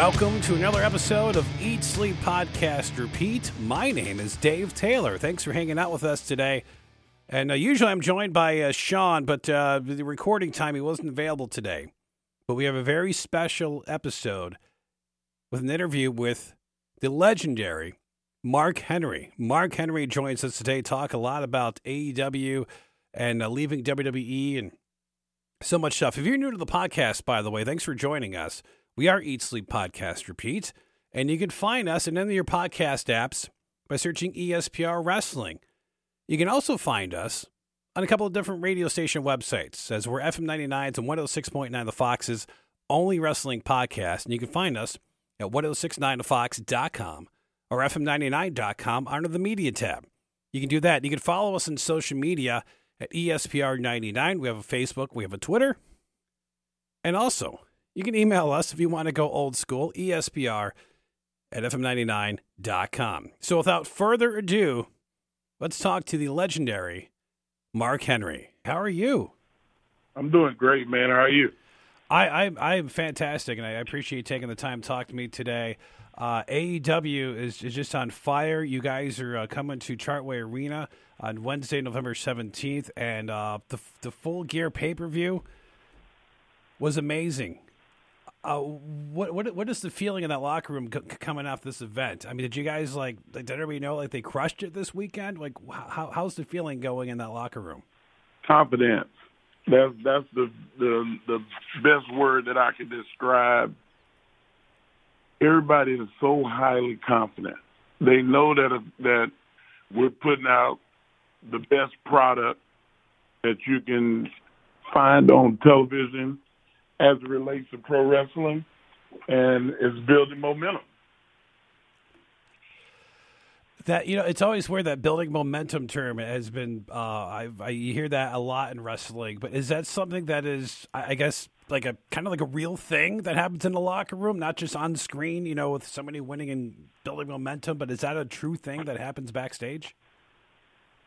Welcome to another episode of Eat Sleep Podcast Repeat. My name is Dave Taylor. Thanks for hanging out with us today. And uh, usually I'm joined by uh, Sean, but uh, the recording time he wasn't available today. But we have a very special episode with an interview with the legendary Mark Henry. Mark Henry joins us today, talk a lot about AEW and uh, leaving WWE and so much stuff. If you're new to the podcast, by the way, thanks for joining us. We are Eat Sleep Podcast Repeat, and you can find us in any of your podcast apps by searching ESPR Wrestling. You can also find us on a couple of different radio station websites, as we're FM 99s and 106.9 The Fox's only wrestling podcast. And you can find us at 1069thefox.com or FM99.com under the media tab. You can do that. You can follow us on social media at ESPR99. We have a Facebook, we have a Twitter. And also, you can email us if you want to go old school, ESPR at FM99.com. So without further ado, let's talk to the legendary Mark Henry. How are you? I'm doing great, man. How are you? I, I I'm fantastic, and I appreciate you taking the time to talk to me today. Uh, AEW is, is just on fire. You guys are uh, coming to Chartway Arena on Wednesday, November 17th, and uh, the the full gear pay per view was amazing. Uh, what what what is the feeling in that locker room c- coming off this event? I mean, did you guys like did everybody know like they crushed it this weekend? Like, how how's the feeling going in that locker room? Confidence. That's that's the the the best word that I can describe. Everybody is so highly confident. They know that that we're putting out the best product that you can find on television as it relates to pro wrestling, and it's building momentum. That you know, it's always where that building momentum term has been. Uh, I, I you hear that a lot in wrestling, but is that something that is, I, I guess, like a kind of like a real thing that happens in the locker room, not just on screen? You know, with somebody winning and building momentum, but is that a true thing that happens backstage?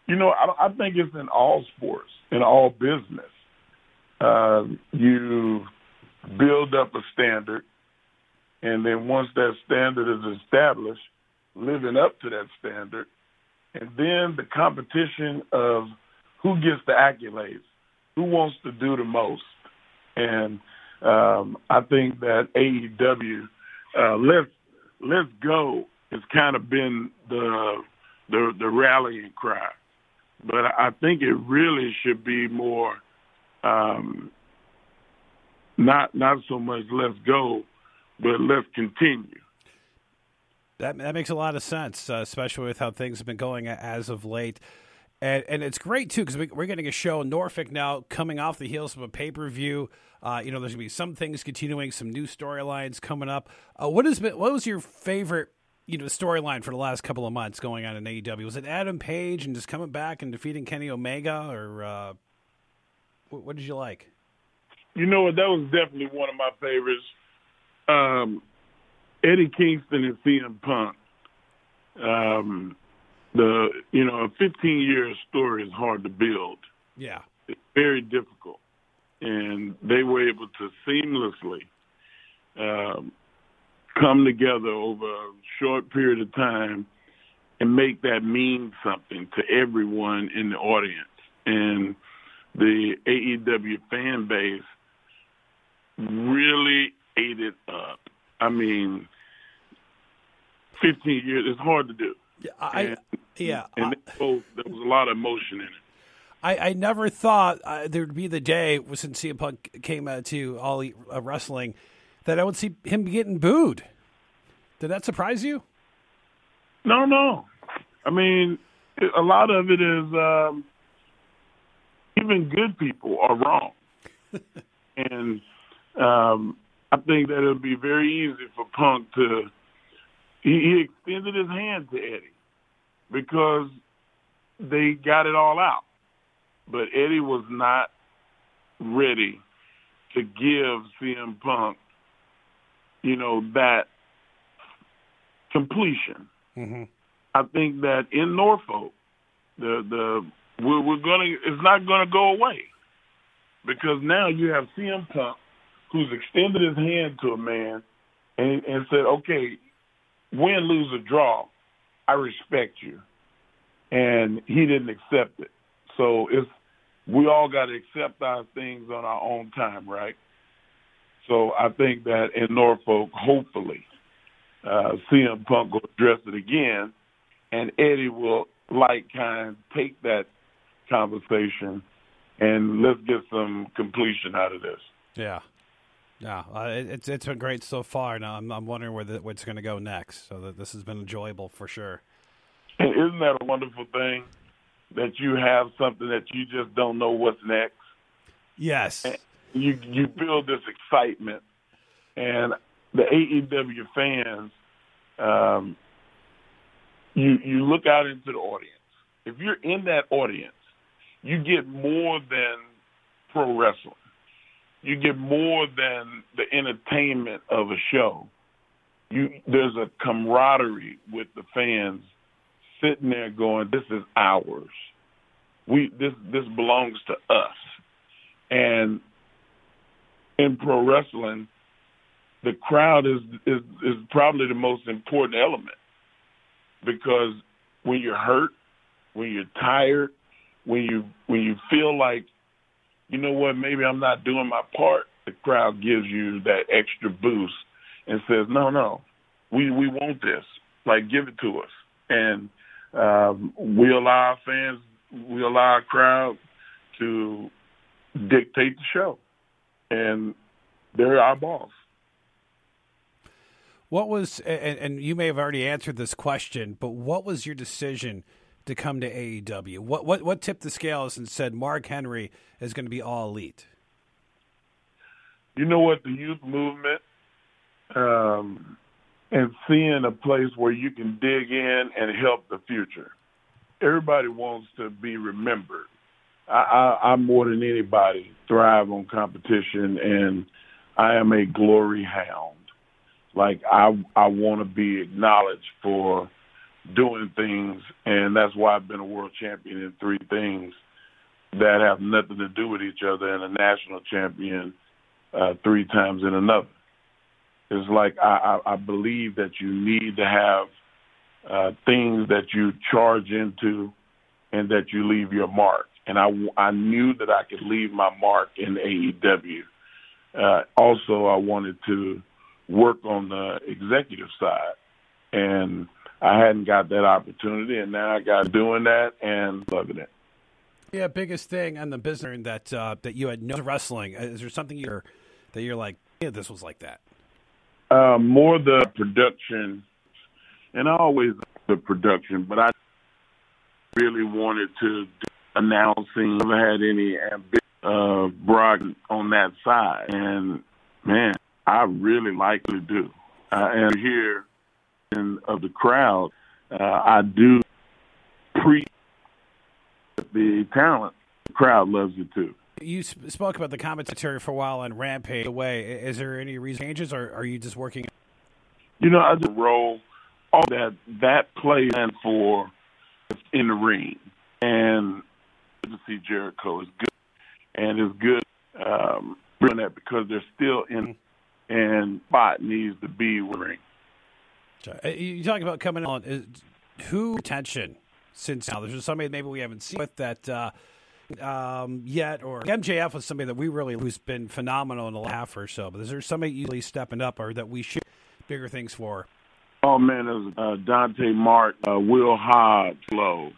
You know, I, I think it's in all sports, in all business. Uh, you build up a standard, and then once that standard is established, living up to that standard, and then the competition of who gets the accolades, who wants to do the most, and um, I think that AEW, uh, let's let's go, has kind of been the the the rallying cry, but I think it really should be more. Um, not not so much let's go, but let's continue. That that makes a lot of sense, uh, especially with how things have been going as of late. And, and it's great too because we, are getting a show in Norfolk now, coming off the heels of a pay per view. Uh, you know, there's gonna be some things continuing, some new storylines coming up. Uh, what has been? What was your favorite? You know, storyline for the last couple of months going on in AEW was it Adam Page and just coming back and defeating Kenny Omega, or uh, what, what did you like? You know what? That was definitely one of my favorites. Um, Eddie Kingston and CM Punk. Um, the you know a 15 year story is hard to build. Yeah, it's very difficult, and they were able to seamlessly um, come together over a short period of time and make that mean something to everyone in the audience and the AEW fan base really ate it up. I mean, 15 years, it's hard to do. Yeah, I, and, yeah. And I, both, there was a lot of emotion in it. I, I never thought uh, there would be the day since CM Punk came uh, to All uh, Wrestling that I would see him getting booed. Did that surprise you? No, no. I mean, a lot of it is um, even good people are wrong. and um, I think that it'll be very easy for Punk to. He, he extended his hand to Eddie because they got it all out, but Eddie was not ready to give CM Punk, you know, that completion. Mm-hmm. I think that in Norfolk, the the we're, we're gonna it's not gonna go away because now you have CM Punk who's extended his hand to a man and, and said, "Okay, win, lose, or draw, I respect you." And he didn't accept it. So it's we all got to accept our things on our own time, right? So I think that in Norfolk, hopefully, uh, CM Punk will address it again, and Eddie will like kind take that conversation and let's get some completion out of this. Yeah. Yeah, uh, it's it's been great so far. Now I'm I'm wondering where the, what's going to go next. So that this has been enjoyable for sure. Isn't that a wonderful thing that you have something that you just don't know what's next? Yes. And you you feel this excitement, and the AEW fans, um, you you look out into the audience. If you're in that audience, you get more than pro wrestling you get more than the entertainment of a show. You there's a camaraderie with the fans sitting there going, "This is ours. We this this belongs to us." And in pro wrestling, the crowd is is is probably the most important element because when you're hurt, when you're tired, when you when you feel like you know what, maybe I'm not doing my part, the crowd gives you that extra boost and says, no, no, we we want this. Like, give it to us. And um, we allow our fans, we allow our crowd to dictate the show. And they're our boss. What was, and, and you may have already answered this question, but what was your decision – to come to AEW? What what what tipped the scales and said Mark Henry is going to be all elite? You know what the youth movement um, and seeing a place where you can dig in and help the future. Everybody wants to be remembered. I, I, I more than anybody thrive on competition, and I am a glory hound. Like I I want to be acknowledged for doing things, and that's why I've been a world champion in three things that have nothing to do with each other, and a national champion uh, three times in another. It's like I, I, I believe that you need to have uh, things that you charge into, and that you leave your mark. And I, I knew that I could leave my mark in AEW. Uh, also, I wanted to work on the executive side, and I hadn't got that opportunity, and now I got doing that and loving it. Yeah, biggest thing on the business that uh, that you had no wrestling. Is there something you're that you're like, yeah, this was like that? Uh, more the production, and always the production, but I really wanted to do announcing. Never had any ambition uh, Brock on that side, and man, I really like to do. Uh, and here of the crowd, uh, I do pre the talent. The crowd loves it too. You spoke about the commentary for a while on Rampage. Away, is there any reason changes, or are you just working? You know, I just roll all that that play and for in the ring, and to see Jericho is good, and it's good um, doing that because they're still in, and spot needs to be ring. Uh, you talk about coming on. Is, who attention since now? There's somebody maybe we haven't seen with that uh, um, yet, or MJF was somebody that we really who's been phenomenal in the half or so. But is there somebody usually stepping up or that we should bigger things for? Oh man, there's uh, Dante Martin, uh, Will Hobbs, Low.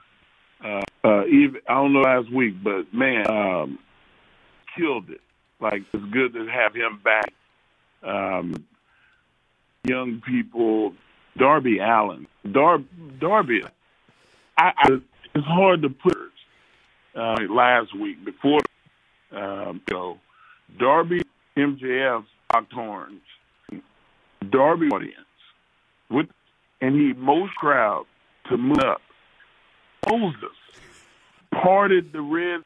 Uh, uh, even I don't know last week, but man, um, killed it. Like it's good to have him back. Um, young people Darby Allin. Dar- Darby, I, I, it's hard to put uh, last week before um, you know, Darby, MJF, locked horns. Darby audience with, and he most crowd to move up. Moses parted the red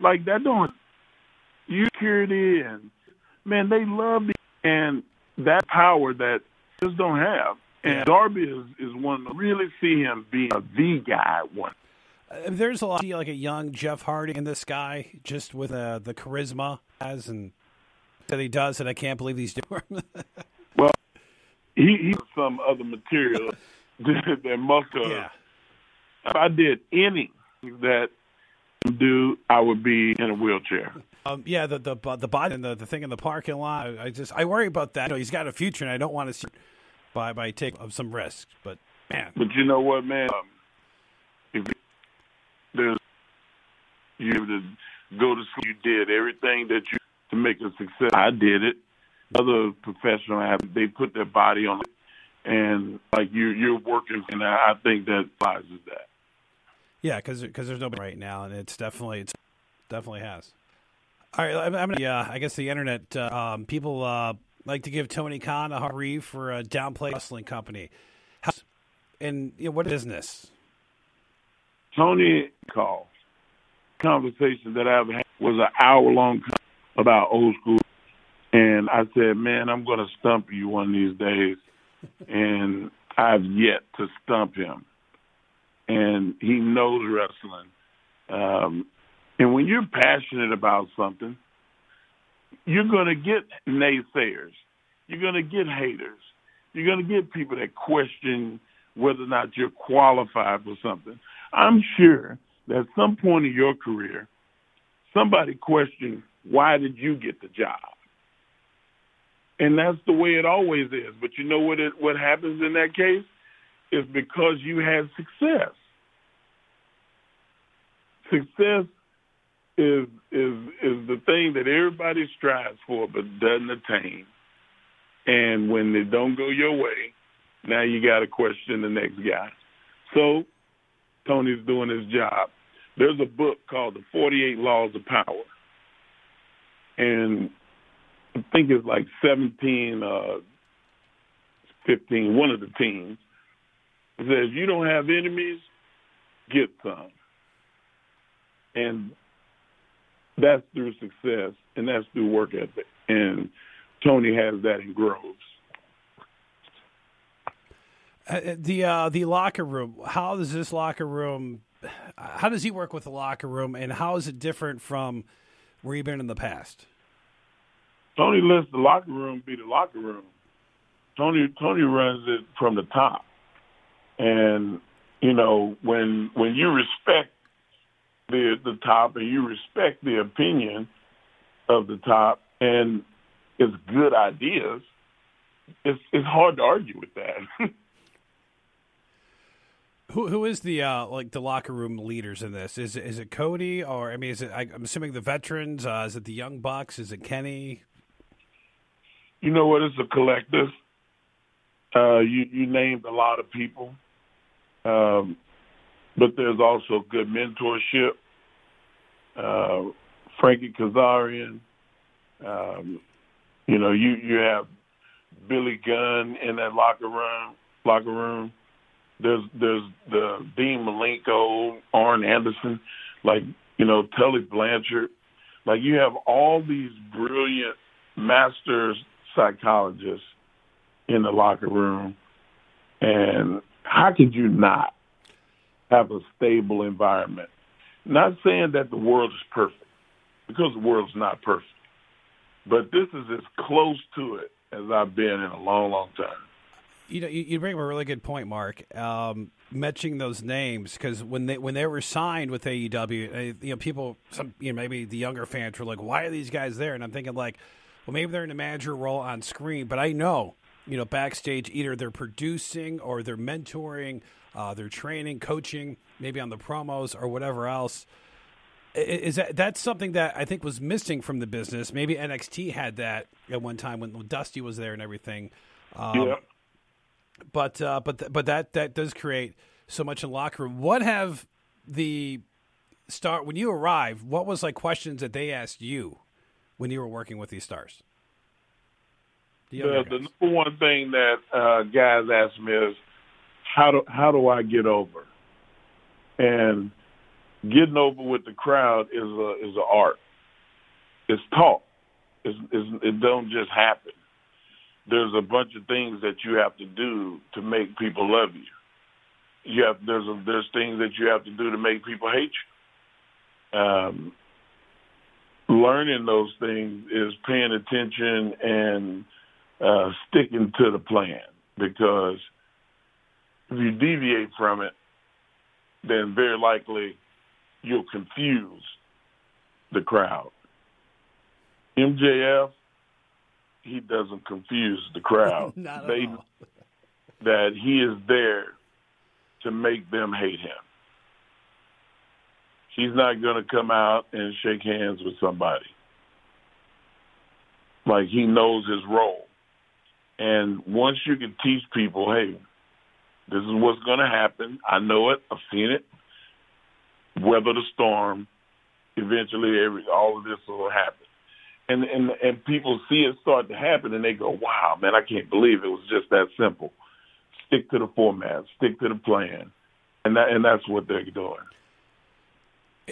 like that. Don't you it in? Man, they love it, and that power that just don't have. And Darby is, is one to really see him being a the guy one. Uh, there's a lot like a young Jeff Hardy in this guy, just with uh, the charisma as and that he does, and I can't believe he's doing. well, he he's some other material that must have. Yeah. If I did any that do, I would be in a wheelchair. Um, yeah, the the the body and the, the thing in the parking lot. I, I just I worry about that. You know, he's got a future, and I don't want to see by by taking some risks. But man, But you know what, man? Um, if there's you to go to school, you did everything that you to make a success. I did it. Other professional have they put their body on it, and like you, you're working, and I I think that applies that. yeah, because there's nobody right now, and it's definitely it's definitely has. All right, I'm, I'm gonna. Yeah, I guess the internet uh, um, people uh, like to give Tony Khan a hard read for a downplay wrestling company. How, and you know, what business? Tony call conversation that I've had was an hour long about old school, and I said, "Man, I'm going to stump you one of these days," and I've yet to stump him, and he knows wrestling. Um, and when you're passionate about something, you're going to get naysayers. You're going to get haters. You're going to get people that question whether or not you're qualified for something. I'm sure that at some point in your career, somebody questioned, why did you get the job? And that's the way it always is. But you know what it, what happens in that case? Is because you had success. Success is is is the thing that everybody strives for but doesn't attain. And when they don't go your way, now you got to question the next guy. So Tony's doing his job. There's a book called The 48 Laws of Power. And I think it's like 17, uh, 15, one of the teams. It says, You don't have enemies, get some. And that's through success, and that's through work ethic. And Tony has that in Groves. Uh, the uh, the locker room. How does this locker room? How does he work with the locker room, and how is it different from where you've been in the past? Tony lets the locker room be the locker room. Tony Tony runs it from the top, and you know when when you respect the the top and you respect the opinion of the top and it's good ideas, it's it's hard to argue with that. Who who is the uh, like the locker room leaders in this? Is it, is it Cody or I mean is it I, I'm assuming the veterans? Uh, is it the young bucks? Is it Kenny? you know what? It's a collective. Uh, you you named a lot of people, um, but there's also good mentorship. Uh, Frankie Kazarian, um, you know, you you have Billy Gunn in that locker room. Locker room. There's there's the Dean Malenko, Arn Anderson, like you know Tully Blanchard. Like you have all these brilliant masters psychologists in the locker room, and how could you not have a stable environment? Not saying that the world is perfect, because the world's not perfect, but this is as close to it as I've been in a long, long time. You know, you, bring up a really good point, Mark. Um, mentioning those names because when they when they were signed with AEW, uh, you know, people, some you know, maybe the younger fans were like, "Why are these guys there?" And I'm thinking like, well, maybe they're in a manager role on screen, but I know, you know, backstage either they're producing or they're mentoring, uh, they're training, coaching, maybe on the promos or whatever else. Is that that's something that I think was missing from the business? Maybe NXT had that at one time when Dusty was there and everything. Um, yeah. but uh, but th- but that that does create so much in the locker room. What have the start when you arrived? What was like questions that they asked you when you were working with these stars? The The, the number one thing that uh, guys ask me is how do how do I get over? And getting over with the crowd is a is a art. It's taught. It's, it's, it don't just happen. There's a bunch of things that you have to do to make people love you. You have there's a, there's things that you have to do to make people hate you. Um, learning those things is paying attention and uh, sticking to the plan. because if you deviate from it, then very likely you'll confuse the crowd. MJF, he doesn't confuse the crowd. Not they, that he is there to make them hate him. He's not going to come out and shake hands with somebody. Like he knows his role. And once you can teach people, hey, this is what's going to happen. I know it. I've seen it. Weather the storm. Eventually, every all of this will happen. And and and people see it start to happen, and they go, "Wow, man! I can't believe it was just that simple." Stick to the format. Stick to the plan, and that and that's what they're doing.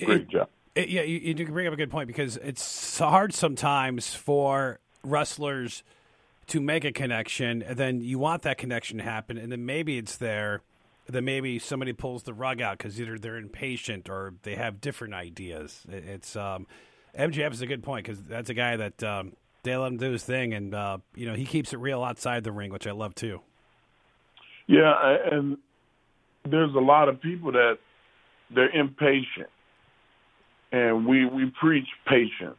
Great It- job. it- yeah, you, you bring up a good point because it's hard sometimes for wrestlers to make a connection, and then you want that connection to happen, and then maybe it's there, then maybe somebody pulls the rug out because either they're impatient or they have different ideas. It's um, is a good point because that's a guy that um, they let him do his thing, and uh, you know he keeps it real outside the ring, which I love too. Yeah, and there's a lot of people that they're impatient, and we we preach patience.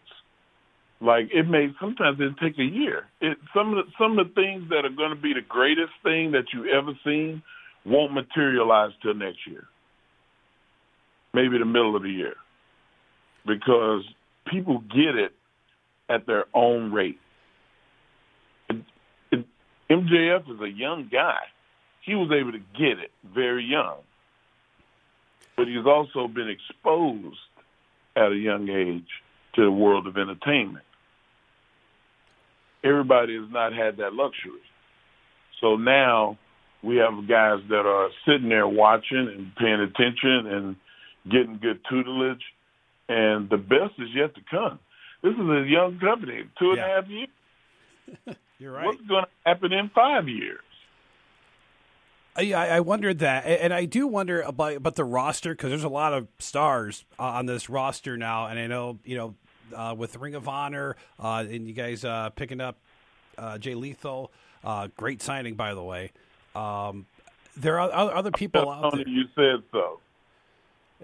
Like it may sometimes it take a year. It some of the some of the things that are going to be the greatest thing that you ever seen won't materialize till next year, maybe the middle of the year, because people get it at their own rate. It, it, MJF is a young guy he was able to get it very young. But he's also been exposed at a young age to the world of entertainment. Everybody has not had that luxury. So now we have guys that are sitting there watching and paying attention and getting good tutelage, and the best is yet to come. This is a young company, two and a half years. You're right. What's going to happen in five years? I, I wondered that, and and I do wonder about about the roster because there's a lot of stars uh, on this roster now, and I know you know uh, with Ring of Honor uh, and you guys uh, picking up uh, Jay Lethal, uh, great signing by the way. Um, there are other other people out there. you said so.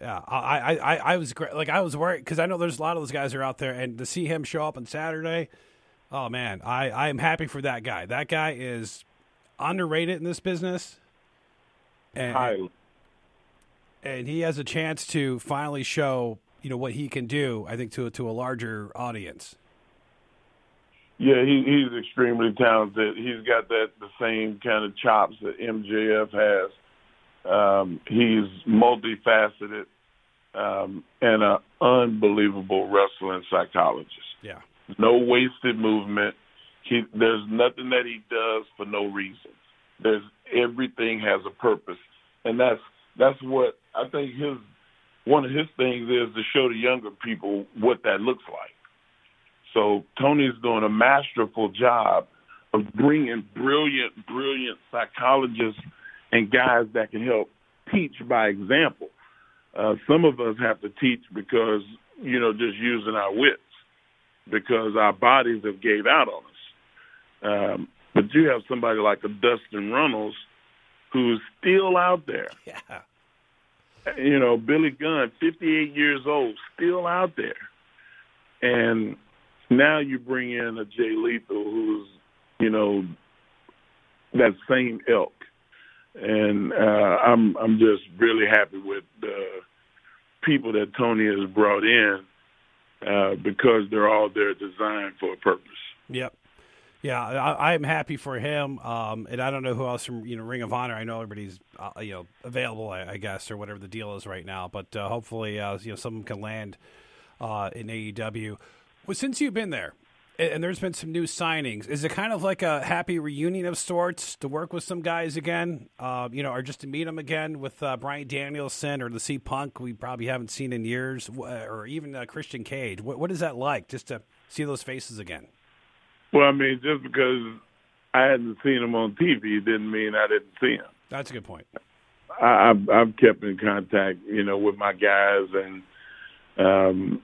Yeah, I I, I, I was great. Like I was worried because I know there's a lot of those guys are out there, and to see him show up on Saturday, oh man, I I am happy for that guy. That guy is underrated in this business. And, Highly. and he has a chance to finally show you know what he can do. I think to to a larger audience. Yeah, he, he's extremely talented. He's got that the same kind of chops that MJF has. Um, he's multifaceted um, and an unbelievable wrestling psychologist. Yeah, No wasted movement. He, there's nothing that he does for no reason. There's everything has a purpose, and that's that's what I think his one of his things is to show the younger people what that looks like. So Tony's doing a masterful job of bringing brilliant, brilliant psychologists and guys that can help teach by example. Uh, some of us have to teach because you know just using our wits because our bodies have gave out on us. Um, but you have somebody like a Dustin Runnels who's still out there. yeah, You know, Billy Gunn, 58 years old, still out there. And now you bring in a Jay Lethal who's, you know, that same ilk. And uh, I'm I'm just really happy with the people that Tony has brought in uh, because they're all there designed for a purpose. yep. Yeah, I, I'm happy for him, um, and I don't know who else from you know Ring of Honor. I know everybody's uh, you know available, I, I guess, or whatever the deal is right now. But uh, hopefully, uh, you know, someone can land uh, in AEW. Well, since you've been there, and, and there's been some new signings, is it kind of like a happy reunion of sorts to work with some guys again? Uh, you know, or just to meet them again with uh, Bryan Danielson or the C Punk we probably haven't seen in years, or even Christian Cage. What, what is that like, just to see those faces again? Well, I mean, just because I hadn't seen him on TV didn't mean I didn't see him. That's a good point. I, I've, I've kept in contact, you know, with my guys, and um,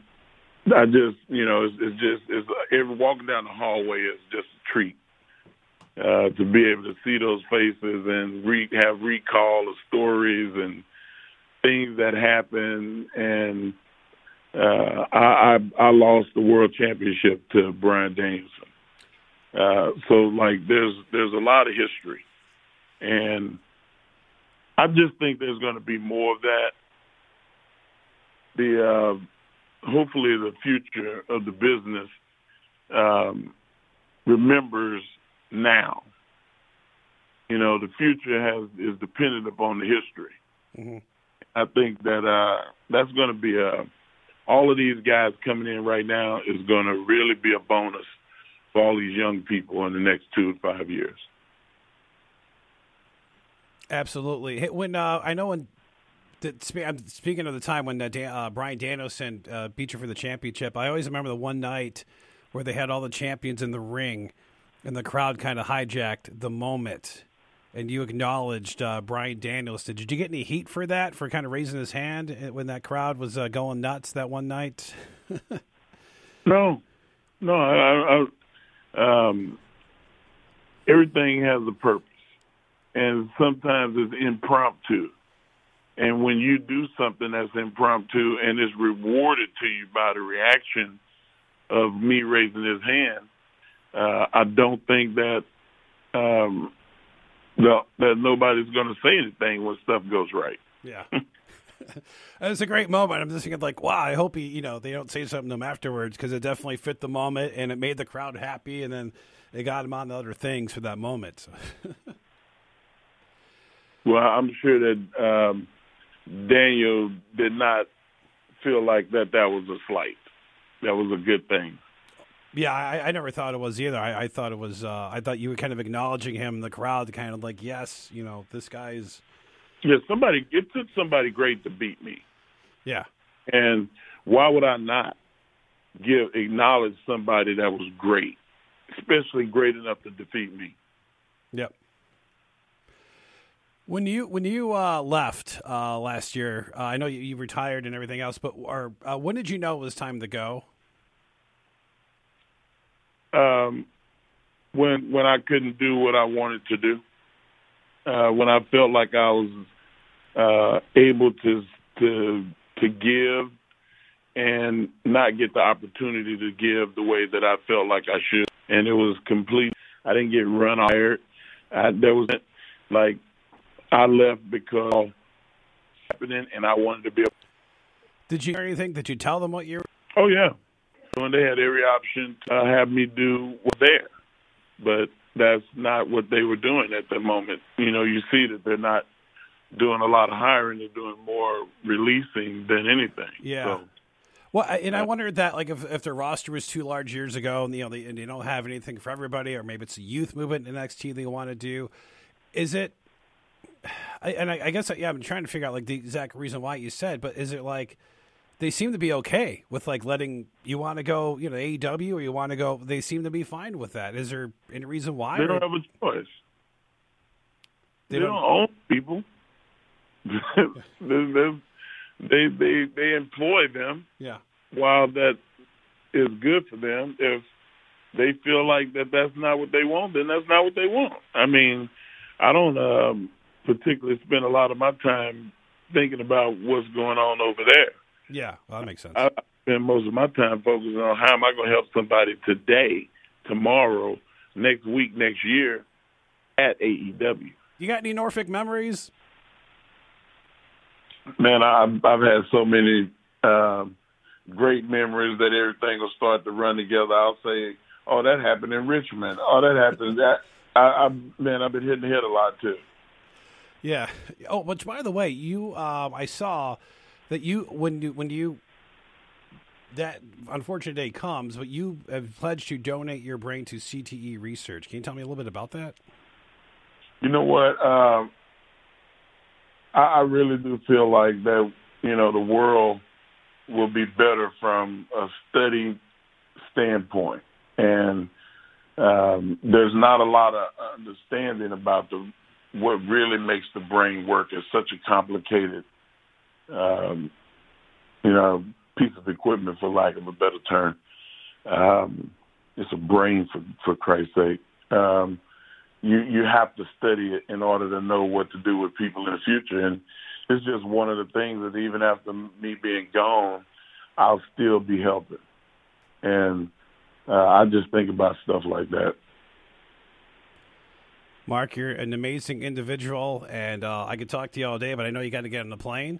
I just, you know, it's, it's just, it's every walking down the hallway is just a treat. uh, to be able to see those faces and re- have recall of stories and things that happen. And uh, I, I I lost the world championship to Bryan Danielson. Uh, so like there's there's a lot of history, and I just think there's going to be more of that. The uh, hopefully the future of the business um, remembers now. You know, the future has is dependent upon the history. Mm-hmm. I think that uh, that's going to be a all of these guys coming in right now is going to really be a bonus for all these young people in the next two to five years. Absolutely. When uh, I know when I'm speaking of the time when uh, Dan, uh, Bryan Danielson uh, beat you for the championship, I always remember the one night where they had all the champions in the ring, and the crowd kind of hijacked the moment, and you acknowledged uh, Bryan Danielson. Did you get any heat for that, for kind of raising his hand uh, when that crowd was uh, going nuts that one night? no, no. I, I, um, everything has a purpose, and sometimes it's impromptu. And when you do something that's impromptu and is rewarded to you by the reaction of me raising his hand, uh, I don't think that um, no, that nobody's going to say anything when stuff goes right. Yeah. it's a great moment. I'm just thinking, like, wow, I hope he, you know, they don't say something to him afterwards because it definitely fit the moment and it made the crowd happy, and then it got him on the other things for that moment. well, I'm sure that um, Daniel did not feel like that that was a slight that was a good thing. Yeah, I, I never thought it was either. I, I thought it was. Uh, I thought you were kind of acknowledging him, the crowd, kind of like, yes, you know, this guy's. Yeah, somebody. It took somebody great to beat me. Yeah. And why would I not give acknowledge somebody that was great, especially great enough to defeat me? Yep. When you when you uh, left uh, last year, uh, I know you, you, retired and everything else, but or, uh, when did you know it was time to go? Um, when when I couldn't do what I wanted to do, uh, when I felt like I was uh, able to to to give and not get the opportunity to give the way that I felt like I should, and it was complete. I didn't get run hired. I, there was like I left because happening, and I wanted to be. A- Did you hear anything? Did you tell them what you? Oh yeah, when they had every option to have me do was there, but that's not what they were doing at the moment. You know, you see that they're not doing a lot of hiring; they're doing more releasing than anything. Yeah. So, well, and I wondered that, like, if, if their roster was too large years ago, and you know, they, and they don't have anything for everybody, or maybe it's a youth movement in NXT they want to do. Is it I, and I, I guess yeah, I'm trying to figure out like the exact reason why you said, but is it like they seem to be okay with like letting you want to go, you know, AEW or you want to go? They seem to be fine with that. Is there any reason why? They don't have a choice. They, they don't, don't, own people. they they they employ them. Yeah. While that is good for them, if they feel like that that's not what they want, then that's not what they want. I mean, I don't um, particularly spend a lot of my time thinking about what's going on over there. Yeah, well, that makes sense. I spend most of my time focusing on how am I going to help somebody today, tomorrow, next week, next year at AEW. You got any Norfolk memories? Man, I've, I've had so many um, great memories that everything will start to run together. I'll say, "Oh, that happened in Richmond. Oh, that happened." That I, I man, I've been hitting the head a lot too. Yeah. Oh, which by the way, you um, I saw that you when you when you that unfortunate day comes, but you have pledged to donate your brain to CTE research. Can you tell me a little bit about that? You know what? Um, I, I really do feel like that. You know, the world will be better from a study standpoint, and um, there's not a lot of understanding about the what really makes the brain work is such a complicated, um, you know, piece of equipment, for lack of a better term. Um, it's a brain, for for Christ's sake. Um, you you have to study it in order to know what to do with people in the future. And it's just one of the things that even after me being gone, I'll still be helping. And uh, I just think about stuff like that. Mark, you're an amazing individual, and uh, I could talk to you all day, but I know you got to get on the plane.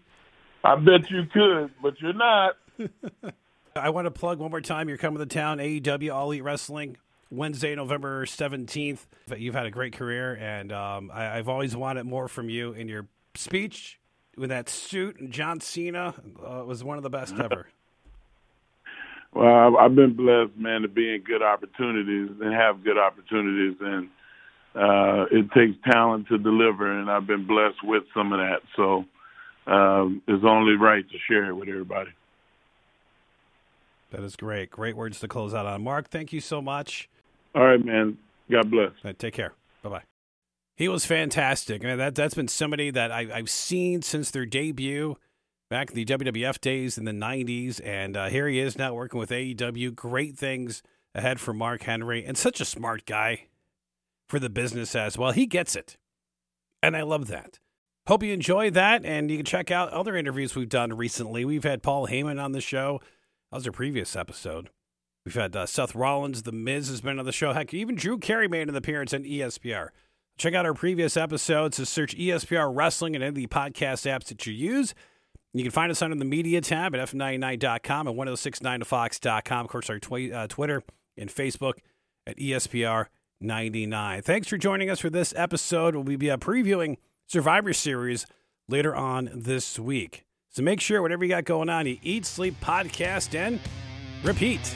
I bet you could, but you're not. I want to plug one more time. You're coming to town, AEW All Elite Wrestling, Wednesday, November 17th. You've had a great career, and um, I, have always wanted more from you in your speech with that suit. And John Cena uh, was one of the best ever. well, I've been blessed, man, to be in good opportunities and have good opportunities, and uh, it takes talent to deliver, and I've been blessed with some of that. So um, it's only right to share it with everybody. That is great. Great words to close out on. Mark, thank you so much. All right, man. God bless. Right, take care. Bye bye. He was fantastic. I mean, that, that's been somebody that I, have seen since their debut back in the WWF days in the 90s. And uh, here he is now working with AEW. Great things ahead for Mark Henry. And such a smart guy for the business as well. He gets it. And I love that. Hope you enjoy that. And you can check out other interviews we've done recently. We've had Paul Heyman on the show. That was our previous episode. We've had uh, Seth Rollins, The Miz has been on the show. Heck, even Drew Carey made an appearance on ESPR. Check out our previous episodes. Just search ESPR Wrestling and any of the podcast apps that you use. You can find us under the media tab at f99.com and 1069thefox.com. Of course, our uh, Twitter and Facebook at ESPR 99. Thanks for joining us for this episode. We'll be uh, previewing Survivor Series later on this week. So make sure, whatever you got going on, you eat, sleep, podcast, and repeat.